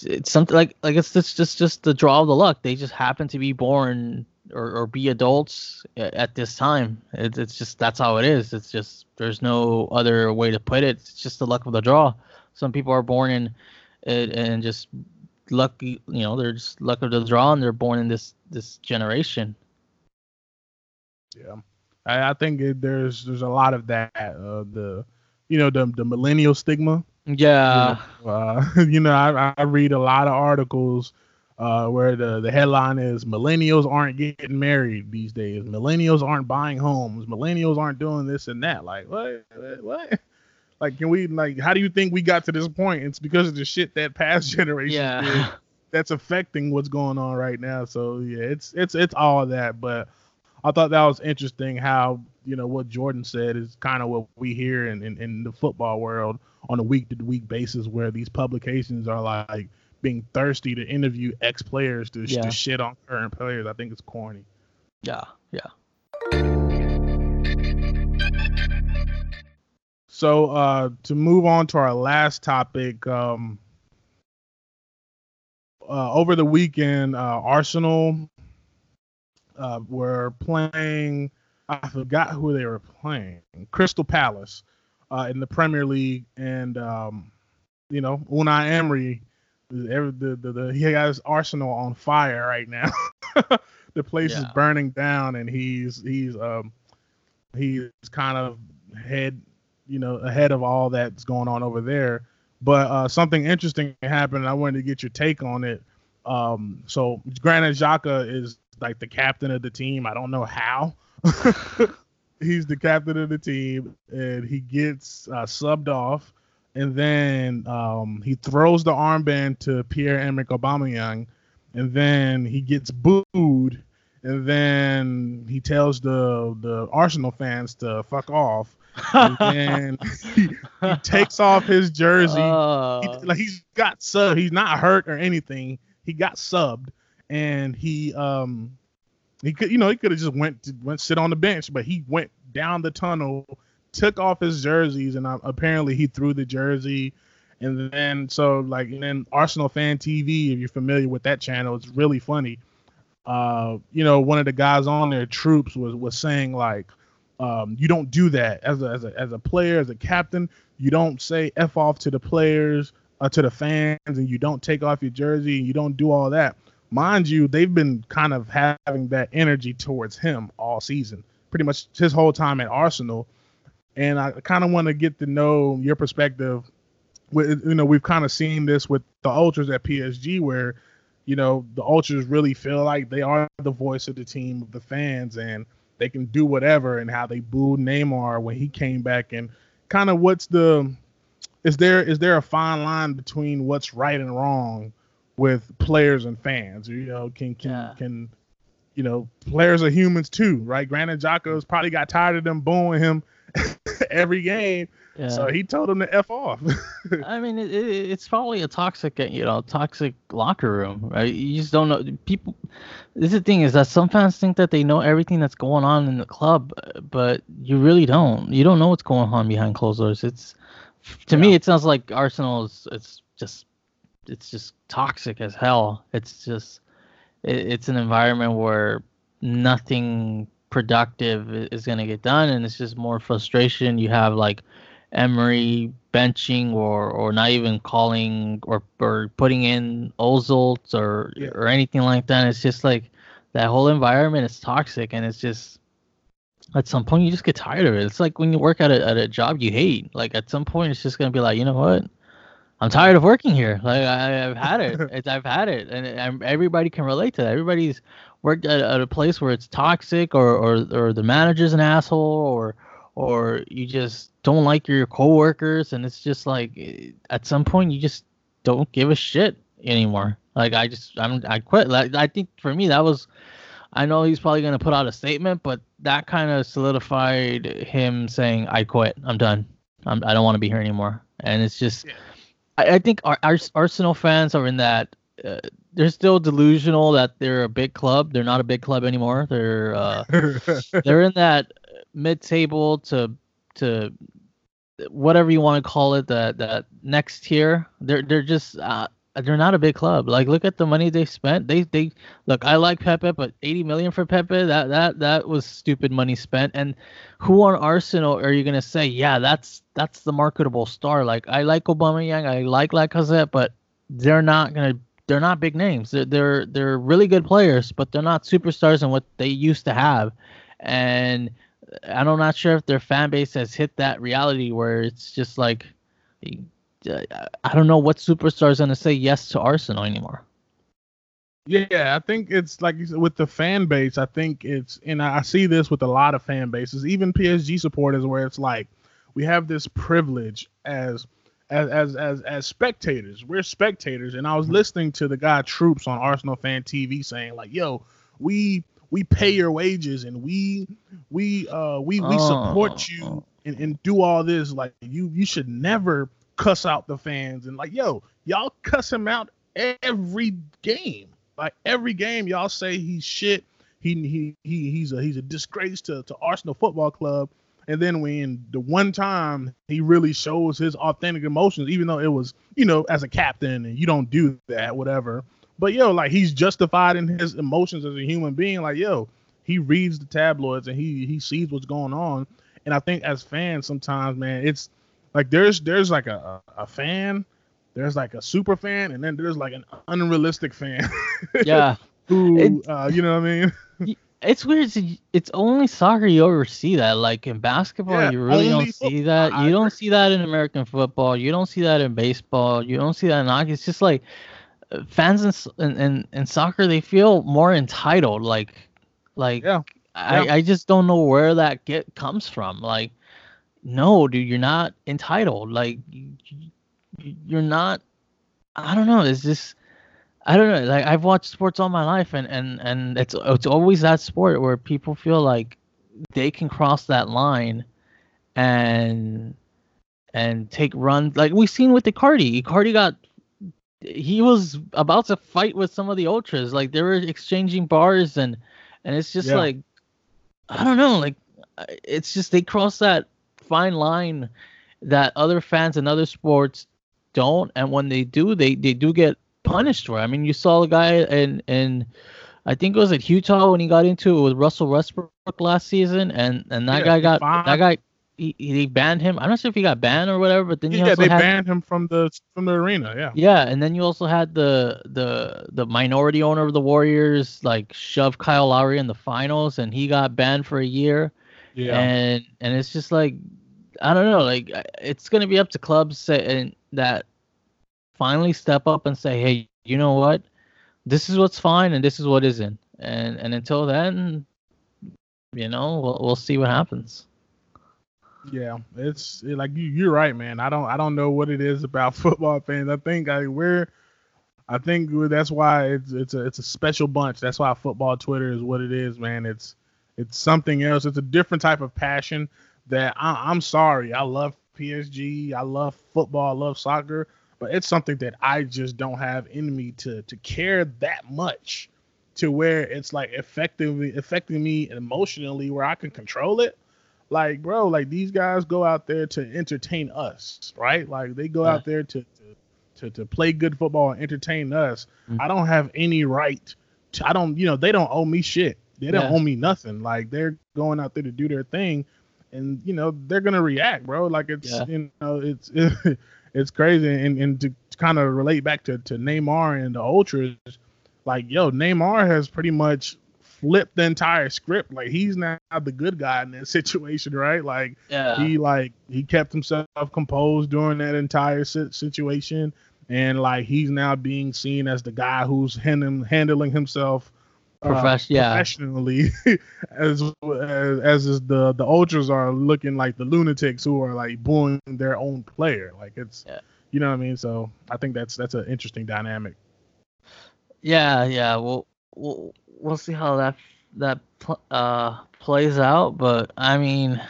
it's something like like it's just just just the draw of the luck. They just happen to be born or, or be adults at this time. It, it's just that's how it is. It's just there's no other way to put it. It's just the luck of the draw. Some people are born in it and just lucky you know they're just luck of the draw and they're born in this this generation. Yeah, I, I think it, there's there's a lot of that. Uh, the you know the the millennial stigma. Yeah. You know, uh, (laughs) you know I, I read a lot of articles uh, where the, the headline is millennials aren't getting married these days. Millennials aren't buying homes. Millennials aren't doing this and that. Like what? What? (laughs) Like, can we like? How do you think we got to this point? It's because of the shit that past (laughs) generation Yeah. did that's affecting what's going on right now. So yeah, it's it's it's all that. But I thought that was interesting how you know what Jordan said is kind of what we hear in, in, in the football world on a week to week basis, where these publications are like being thirsty to interview ex players to, Yeah. to shit on current players. I think it's corny. Yeah. Yeah. So uh, to move on to our last topic, um, uh, over the weekend, uh, Arsenal uh, were playing. I forgot who they were playing. Crystal Palace uh, in the Premier League, and um, you know Unai Emery, every, the, the, the he has Arsenal on fire right now. (laughs) the place is burning down, and he's he's um he's kind of head you know ahead of all that's going on over there. But uh, something interesting happened. and I wanted to get your take on it. Um, so granted, Xhaka is like the captain of the team. I don't know how. (laughs) He's the captain of the team, and he gets uh, subbed off, and then um, he throws the armband to Pierre-Emerick Aubameyang, and then he gets booed, and then he tells the the Arsenal fans to fuck off, and (laughs) he, he takes off his jersey. Uh, He, like he's got sub. He's not hurt or anything. He got subbed, and he um he could you know he could have just went to, went sit on the bench, but he went down the tunnel, took off his jerseys, and uh, apparently he threw the jersey. And then so like and then Arsenal fan TV, if you're familiar with that channel, it's really funny. Uh, you know, one of the guys on their Troopz, was was saying like, um, you don't do that as a as a as a player, as a captain. You don't say f off to the players, uh, to the fans, and you don't take off your jersey, and you don't do all that. Mind you, they've been kind of having that energy towards him all season, pretty much his whole time at Arsenal. And I kind of want to get to know your perspective. With you know, we've kind of seen this with the ultras at PSG, where you know the ultras really feel like they are the voice of the team, of the fans, and they can do whatever. And how they booed Neymar when he came back, and kind of what's the is there is there a fine line between what's right and wrong with players and fans? You know, can can Yeah. can you know players are humans too, right? Granted, Xhaka's probably got tired of them booing him (laughs) every game, yeah. so he told them to f off. (laughs) I mean, it, it, it's probably a toxic, you know, toxic locker room, right? You just don't know. People. This is the thing is that some fans think that they know everything that's going on in the club, but you really don't. You don't know what's going on behind closed doors. It's to me, it sounds like Arsenal is. It's just, it's just toxic as hell. It's just, it, it's an environment where nothing productive is going to get done and it's just more frustration. You have like Emery benching or or not even calling or or putting in Özil or Yeah. or anything like that. It's just like that whole environment is toxic and it's just at some point you just get tired of it. It's like when you work at a, at a job you hate. Like at some point it's just going to be like you know what I'm tired of working here. Like I, I've had it. (laughs) It's, I've had it, and, and everybody can relate to that. Everybody's worked at, at a place where it's toxic, or, or or the manager's an asshole, or or you just don't like your coworkers, and it's just like eh, at some point you just don't give a shit anymore. Like I just I'm I quit. Like I think for me that was. I know he's probably gonna put out a statement, but that kind of solidified him saying, "I quit. I'm done. I'm, I don't want to be here anymore." And it's just. Yeah. I, I think our, our Arsenal fans are in that uh, they're still delusional that they're a big club. They're not a big club anymore. They're uh, (laughs) they're in that mid-table to to whatever you want to call it that that next tier. They're they're just uh, they're not a big club. Like look at the money they spent. They they look. I like Pepe, but 80 million for Pepe that that that was stupid money spent. And who on Arsenal are you gonna say? Yeah, that's that's the marketable star. Like I like Obama Aubameyang, I like Lacazette, but they're not gonna. They're not big names. They're they're they're really good players, but they're not superstars in what they used to have. And I'm not sure if their fan base has hit that reality where it's just like, uh, I don't know what superstar is gonna say yes to Arsenal anymore. Yeah, I think it's like you said with the fan base. I think it's, and I see this with a lot of fan bases, even PSG supporters, where it's like we have this privilege as as as as, as spectators. We're spectators, and I was listening to the guy Troopz on Arsenal Fan TV saying like, "Yo, we we pay your wages and we we uh we we support you Oh. and, and do all this like you you should never cuss out the fans and like yo y'all cuss him out every game like every game y'all say he's shit he he, he he's a he's a disgrace to, to Arsenal Football Club and then when the one time he really shows his authentic emotions even though it was you know as a captain and you don't do that whatever but yo, like he's justified in his emotions as a human being. Like yo, he reads the tabloids and he he sees what's going on. And I think as fans, sometimes man, it's like there's there's like a a fan, there's like a super fan, and then there's like an unrealistic fan (laughs) Yeah. who uh, you know what I mean. It's weird. It's, only soccer you ever see that. Like in basketball, Yeah, you really don't see that. You don't see that in American football. You don't see that in baseball. You don't see that in hockey. It's just like uh, fans in, in, in, in soccer, they feel more entitled. Like, like Yeah, I, yeah. I just don't know where that get comes from. Like, no, dude, you're not entitled. Like, you, you- you're not. I don't know. It's just. I don't know. Like I've watched sports all my life, and and and it's it's always that sport where people feel like they can cross that line, and and take runs. Like we've seen with Icardi. Icardi got he was about to fight with some of the ultras. Like they were exchanging bars, and and it's just Yeah. like I don't know. Like it's just they cross that fine line that other fans in other sports don't, and when they do, they they do get punished for. it. I mean, you saw the guy in in I think it was at Utah when he got into it with Russell Westbrook last season, and and that Yeah, guy got fined- that guy he, he banned him. I'm not sure if he got banned or whatever, but then you yeah. also They had banned him from the from the arena. Yeah, yeah, and then you also had the the the minority owner of the Warriors like shove Kyle Lowry in the finals, and he got banned for a year yeah, and and it's just like I don't know, like it's gonna be up to clubs and that finally step up and say, hey, you know what, this is what's fine and this is what isn't, and and until then, you know, we'll we'll see what happens. yeah. It's like you you're right, man. I don't I don't know what it is about (laughs) football fans. I think I we're I think that's why it's it's a it's a special bunch. That's why football Twitter is what it is, man. It's it's something else. It's a different type of passion that I, I'm sorry. I love PSG. I love football. I love soccer, but it's something that I just don't have in me to to care that much to where it's like effectively affecting me emotionally where I can control it. Like, bro, like these guys go out there to entertain us, right? Like they go Yeah. out there to, to to to play good football and entertain us. Mhm. I don't have any right to, I don't, you know, they don't owe me shit. They don't Yeah. owe me nothing. Like they're going out there to do their thing and you know, they're going to react, bro. Like it's Yeah. you know, it's (laughs) it's crazy and and to kind of relate back to to Neymar and the ultras like yo, Neymar has pretty much flipped the entire script. Like he's now the good guy in that (laughs) situation, right? Like Yeah, he like he kept himself composed during that entire si- situation, and like he's now being seen as the guy who's handling handling himself uh, yeah. professionally, as (laughs) as as is the the ultras are looking like the lunatics who are like booing their own player. Like it's Yeah. you know what I mean. So I think that's that's an interesting dynamic. yeah, yeah. We'll we'll we'll see how that that pl- uh plays out, but I mean,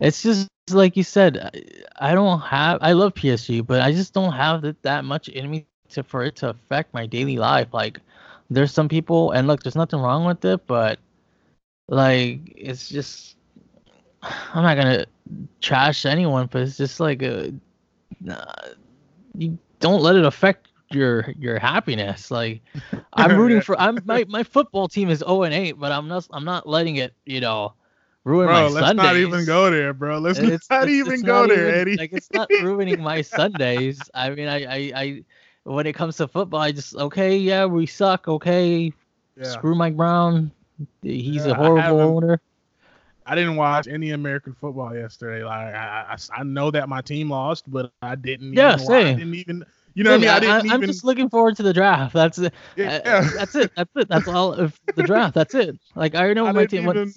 it's just like you said. I, I don't have. I love PSG, but I just don't have that that much in me to for it to affect my daily life. Like, there's some people, and look, there's nothing wrong with it, but like, it's just. I'm not gonna trash anyone, but it's just like a. Uh, you don't let it affect your your happiness. Like (laughs) I'm rooting for I'm my, my football team is 0 and 8, but I'm not I'm not letting it, you know, ruin Bro, my let's Sundays. not even go there, bro. Let's It's- not it's- even it's go not there, even- Eddie. Like it's not ruining my Sundays. I mean, I, I I when it comes to football, I just okay, yeah, we suck. Okay, yeah. screw Mike Brown. He's Yeah, a I horrible haven't- owner. I didn't watch any American football yesterday. Like I, I, I know that my team lost, but I didn't. Yeah, even wa- I same. didn't even. You know what I mean? I didn't I, am just looking forward to the draft. That's it. Yeah. Uh, that's it. That's it. That's all of the draft. That's it. Like I know I my team. even,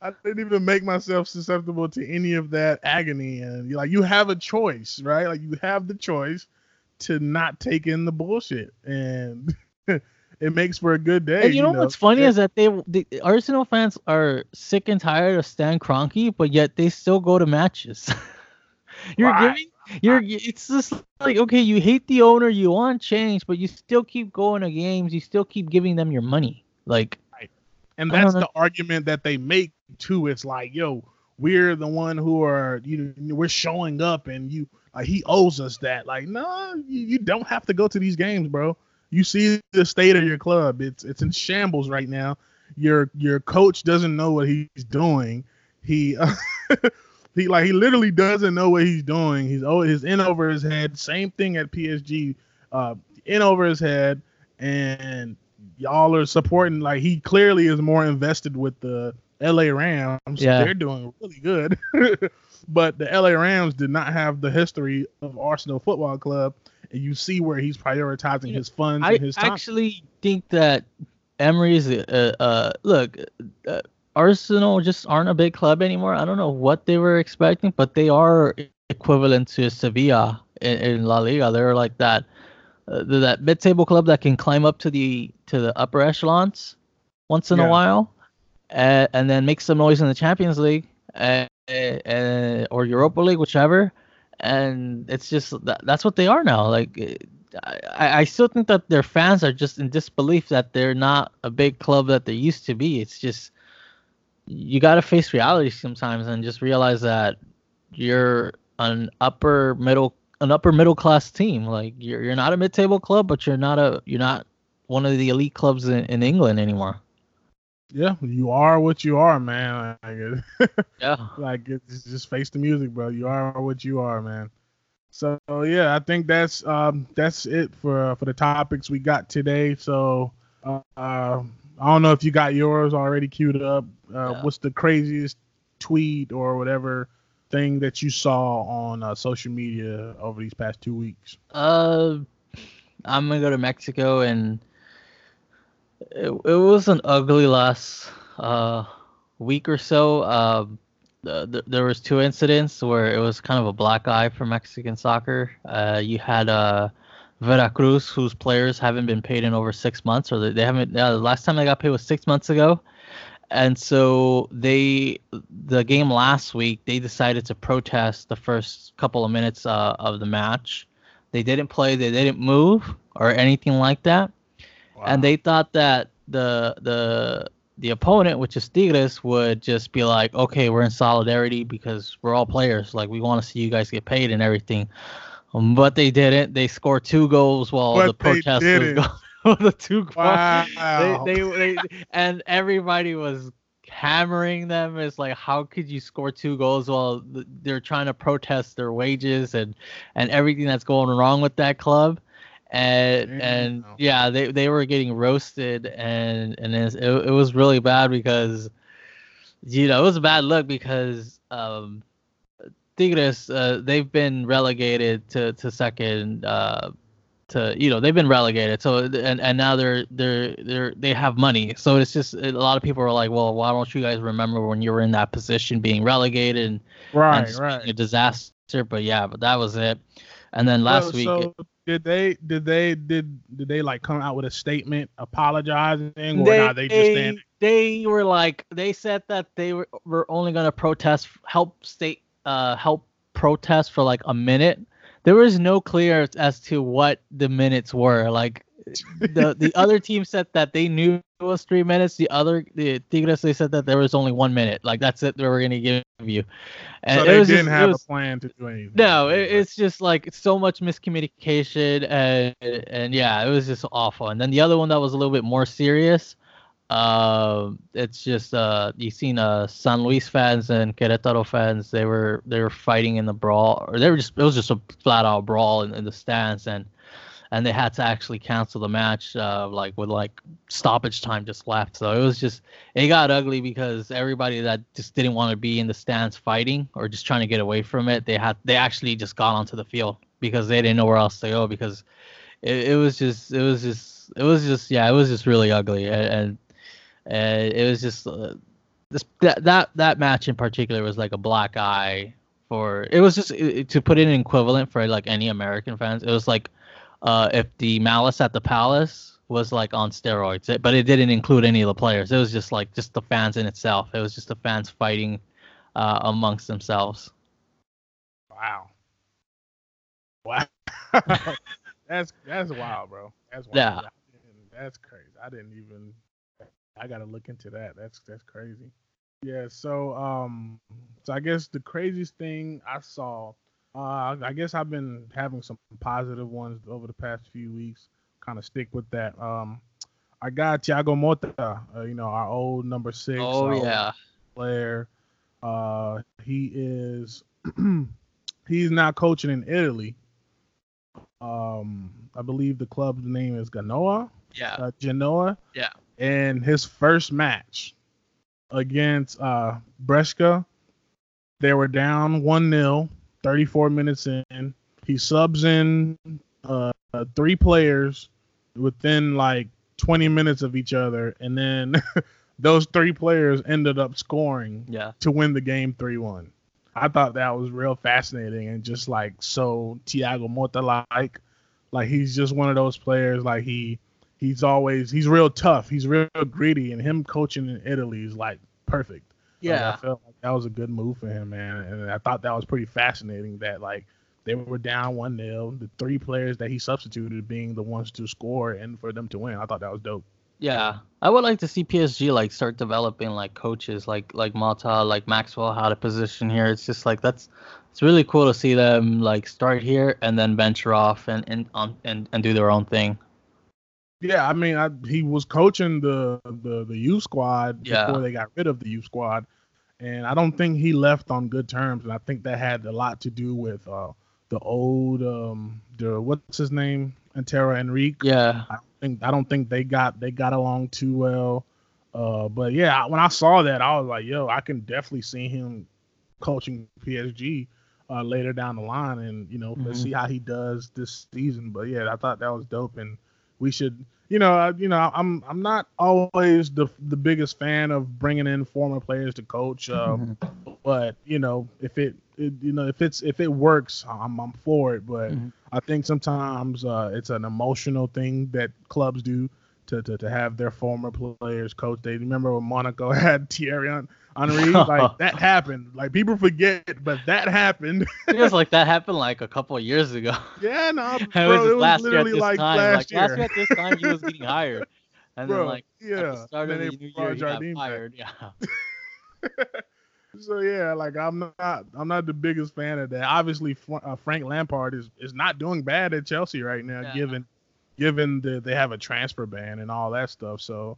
I didn't even make myself susceptible to any of that agony. And like, you have a choice, right? Like, you have the choice to not take in the bullshit, and (laughs) it makes for a good day. And you know, what's funny Yeah. is that they, the Arsenal fans are sick and tired of Stan Kroenke, but yet they still go to matches. (laughs) you're Right. giving, you're, it's just like okay, you hate the owner, you want change, but you still keep going to games, you still keep giving them your money. Like, and that's the argument that they make too. It's like, yo, we're the one who are you know we're showing up, and you like he owes us that. Like, no, you, you don't have to go to these games, bro. You see the state of your club; it's it's in shambles right now. Your your coach doesn't know what he's doing. He (laughs) he like he literally doesn't know what he's doing. He's oh he's in over his head. Same thing at PSG, uh, in over his head, and y'all are supporting. Like he clearly is more invested with the LA Rams. Yeah. They're doing really good, (laughs) but the LA Rams did not have the history of Arsenal Football Club, and you see where he's prioritizing his funds I and his time. I actually think that Emery's uh, uh look, uh, Arsenal just aren't a big club anymore. I don't know what they were expecting, but they are equivalent to Sevilla in, in La Liga. They're like that uh, that mid-table club that can climb up to the to the upper echelons once in Yeah. a while, uh, and then make some noise in the Champions League uh, uh, or Europa League, whichever. And it's just that, that's what they are now. Like uh, I, I still think that their fans are just in disbelief that they're not a big club that they used to be. It's just you got to face reality sometimes and just realize that you're an upper middle an upper middle class team. Like you're you're not a mid table club, but you're not a you're not one of the elite clubs in, in England anymore. Yeah, you are what you are, man. Like, (laughs) Yeah. like it's just face the music, bro. You are what you are, man. So yeah, I think that's um that's it for for the topics we got today. So uh, uh I don't know if you got yours already queued up. Uh, Yeah. What's the craziest tweet or whatever thing that you saw on uh, social media over these past two weeks? Uh, I'm gonna go to Mexico, and it, it was an ugly last uh week or so. Um, the, the, there was two incidents where it was kind of a black eye for Mexican soccer. Uh, you had uh Veracruz, whose players haven't been paid in over six months, or they, they haven't. Uh, the last time they got paid was six months ago, and so they the game last week they decided to protest the first couple of minutes uh, of the match. They didn't play, they didn't move or anything like that, and they thought that the the the opponent, which is Tigres, would just be like, okay, we're in solidarity because we're all players. Like we want to see you guys get paid and everything. Um, but they didn't. They scored two goals while But the protest was going. (laughs) the two goals. wow. They, they, they, and everybody was hammering them. It's like, how could you score two goals while they're trying to protest their wages and and everything that's going wrong with that club? And and yeah, they, they were getting roasted, and and it it was really bad because, you know, it was a bad look because um, Tigres uh, they've been relegated to to second uh to you know they've been relegated. So and and now they're they're they're they have money. So it's just a lot of people are like well why don't you guys remember when you were in that position being relegated and, right, and right. a disaster? But yeah but that was it. And then last so, week so did they did they did did they like come out with a statement apologizing or they, not? They just stand. they were like they said that they were, were only going to protest help state uh help protest for like a minute there was no clear as to what the minutes were like the the other team said that they knew it was three minutes the other the tigres they said that there was only one minute like that's it they were going to give you and so it they was didn't just- have was- a plan to do anything. no, it, it's just like so much miscommunication and and yeah, it was just awful. And then the other one that was a little bit more serious, um, it's just uh, you seen uh San Luis fans and Querétaro fans. They were they were fighting in the brawl, or they were just it was just a flat out brawl in, in the stands, and and they had to actually cancel the match uh, like with like stoppage time just left. So it was just it got ugly because everybody that just didn't want to be in the stands fighting or just trying to get away from it, they had they actually just got onto the field because they didn't know where else to go because it, it was just it was just it was just yeah it was just really ugly and, and, it was just uh, this that, that that match in particular was like a black eye for it was just it, to put it in equivalent for like any American fans it was like uh, if the Malice at the Palace was like on steroids but it didn't include any of the players it was just like just the fans in itself it was just the fans fighting uh, amongst themselves wow wow (laughs) that's that's wild bro that's wild. yeah that's crazy I didn't even I gotta look into that. That's that's crazy. Yeah. So um, so I guess the craziest thing I saw, uh, I guess I've been having some positive ones over the past few weeks. Kind of stick with that. Um, I got Thiago Motta, uh, you know, our old number six. Oh yeah. Player. Uh, he is (clears throat) he's now coaching in Italy. Um, I believe the club's name is Genoa. Yeah. Uh, Genoa. Yeah in his first match against uh, Brescia. They were down 1 0, 34 minutes in. He subs in uh, three players within like 20 minutes of each other. And then (laughs) those three players ended up scoring yeah. to win the game 3 1. I thought that was real fascinating and just like so Thiago Motta like. Like he's just one of those players like he he's always he's real tough. He's real gritty, and him coaching in Italy is like perfect. Yeah, like, I felt that was a good move for him, man. And I thought that was pretty fascinating that like they were down one 0 the three players that he substituted being the ones to score and for them to win. I thought that was dope. Yeah, I would like to see PSG like start developing like coaches like like Motta, like Maxwell, how to position here. It's just like that's it's really cool to see them like start here and then venture off and and on and, and do their own thing. Yeah, I mean, I, he was coaching the the the youth squad yeah. before they got rid of the youth squad, and I don't think he left on good terms. And I think that had a lot to do with uh, the old um the what's his name Antero Henrique. Yeah, I think I don't think they got they got along too well. Uh, but yeah, when I saw that, I was like, yo, I can definitely see him coaching PSG uh, later down the line, and you know, mm-hmm. let's see how he does this season. But yeah, I thought that was dope and we should you know you know i'm i'm not always the the biggest fan of bringing in former players to coach um, mm-hmm. but you know if it, it, you know if it's if it works i'm i'm for it but mm-hmm. i think sometimes uh, it's an emotional thing that clubs do to, to, to have their former players coach they remember when monaco (laughs) had thierry on Henry, (laughs) like that happened. Like people forget, but that happened. (laughs) it was like that happened like a couple of years ago. Yeah, (laughs) no, bro, it was, it was last literally like time. last like, year. Last year at this time, he was getting hired, and bro, then like yeah, at the start of the new year, he got fired. Yeah. so yeah, like I'm not, I'm not the biggest fan of that. Obviously, uh, Frank Lampard is is not doing bad at Chelsea right now, yeah. given given that they have a transfer ban and all that stuff. So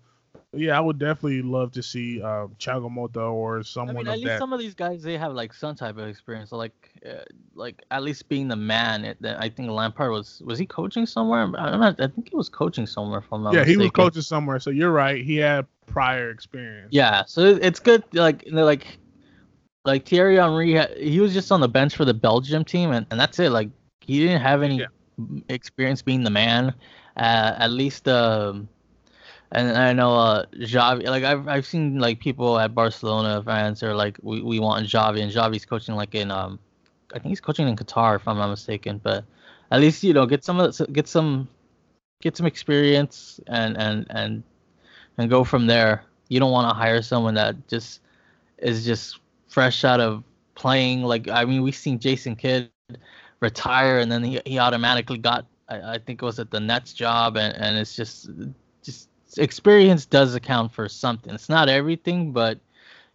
yeah, I would definitely love to see uh, Thiago or someone. I mean, at least that. some of these guys they have like some type of experience, like uh, like at least being the man. It, I think Lampard was was he coaching somewhere? I don't know. I think he was coaching somewhere. From yeah, mistaken. he was coaching somewhere. So you're right. He had prior experience. Yeah, so it's good. Like like like Thierry Henry, he was just on the bench for the Belgium team, and, and that's it. Like he didn't have any yeah. experience being the man. Uh, at least. Um, and I know uh Xavi like I've I've seen like people at Barcelona fans are like we, we want Xavi and Xavi's coaching like in um I think he's coaching in Qatar if I'm not mistaken but at least you know get some of get some get some experience and and and and go from there. You don't want to hire someone that just is just fresh out of playing. Like I mean we've seen Jason Kidd retire and then he, he automatically got I, I think it was at the Nets job and and it's just experience does account for something. It's not everything, but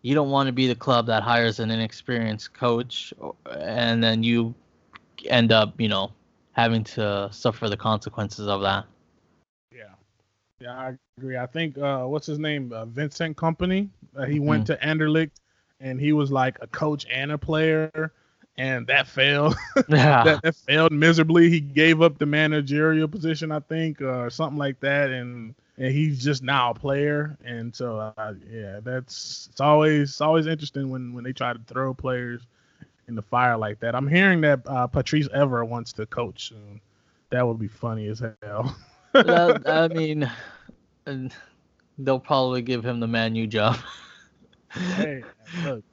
you don't want to be the club that hires an inexperienced coach and then you end up, you know, having to suffer the consequences of that. Yeah. Yeah, I agree. I think uh, what's his name? Uh, Vincent Kompany. Uh, he mm-hmm. went to Anderlecht and he was like a coach and a player and that failed. (laughs) Yeah. that, that, failed miserably. He gave up the managerial position, I think, or something like that and and he's just now a player. And so, uh, yeah, that's it's always it's always interesting when when they try to throw players in the fire like that. I'm hearing that uh, Patrice Evra wants to coach soon. That would be funny as hell. I (laughs) mean, they'll probably give him the Man U job. hey, (laughs) look,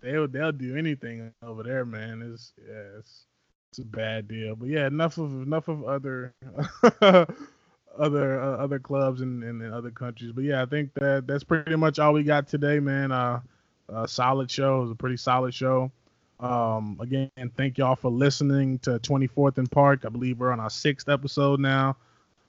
they'll they'll do anything over there, man. It's yeah, it's, it's a bad deal. But yeah, enough of enough of other (laughs) other uh, other clubs in, in, in, other countries. But yeah, I think that that's pretty much all we got today, man. Uh, a solid show. It was a pretty solid show. Um, again, thank y'all for listening to 24th and Park. I believe we're on our sixth episode now.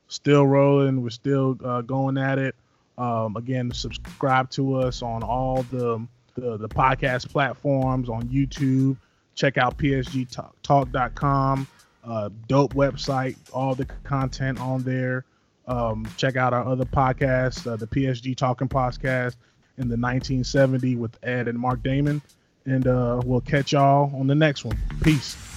Still rolling. We're still uh, going at it. Um, again, subscribe to us on all the, the, the podcast platforms on YouTube. Check out psgtalk.com. Uh, dope website. All the content on there. Um, check out our other podcasts, uh, the PSG Talking Podcast in the 1970 with Ed and Mark Damon. And uh, we'll catch y'all on the next one. Peace.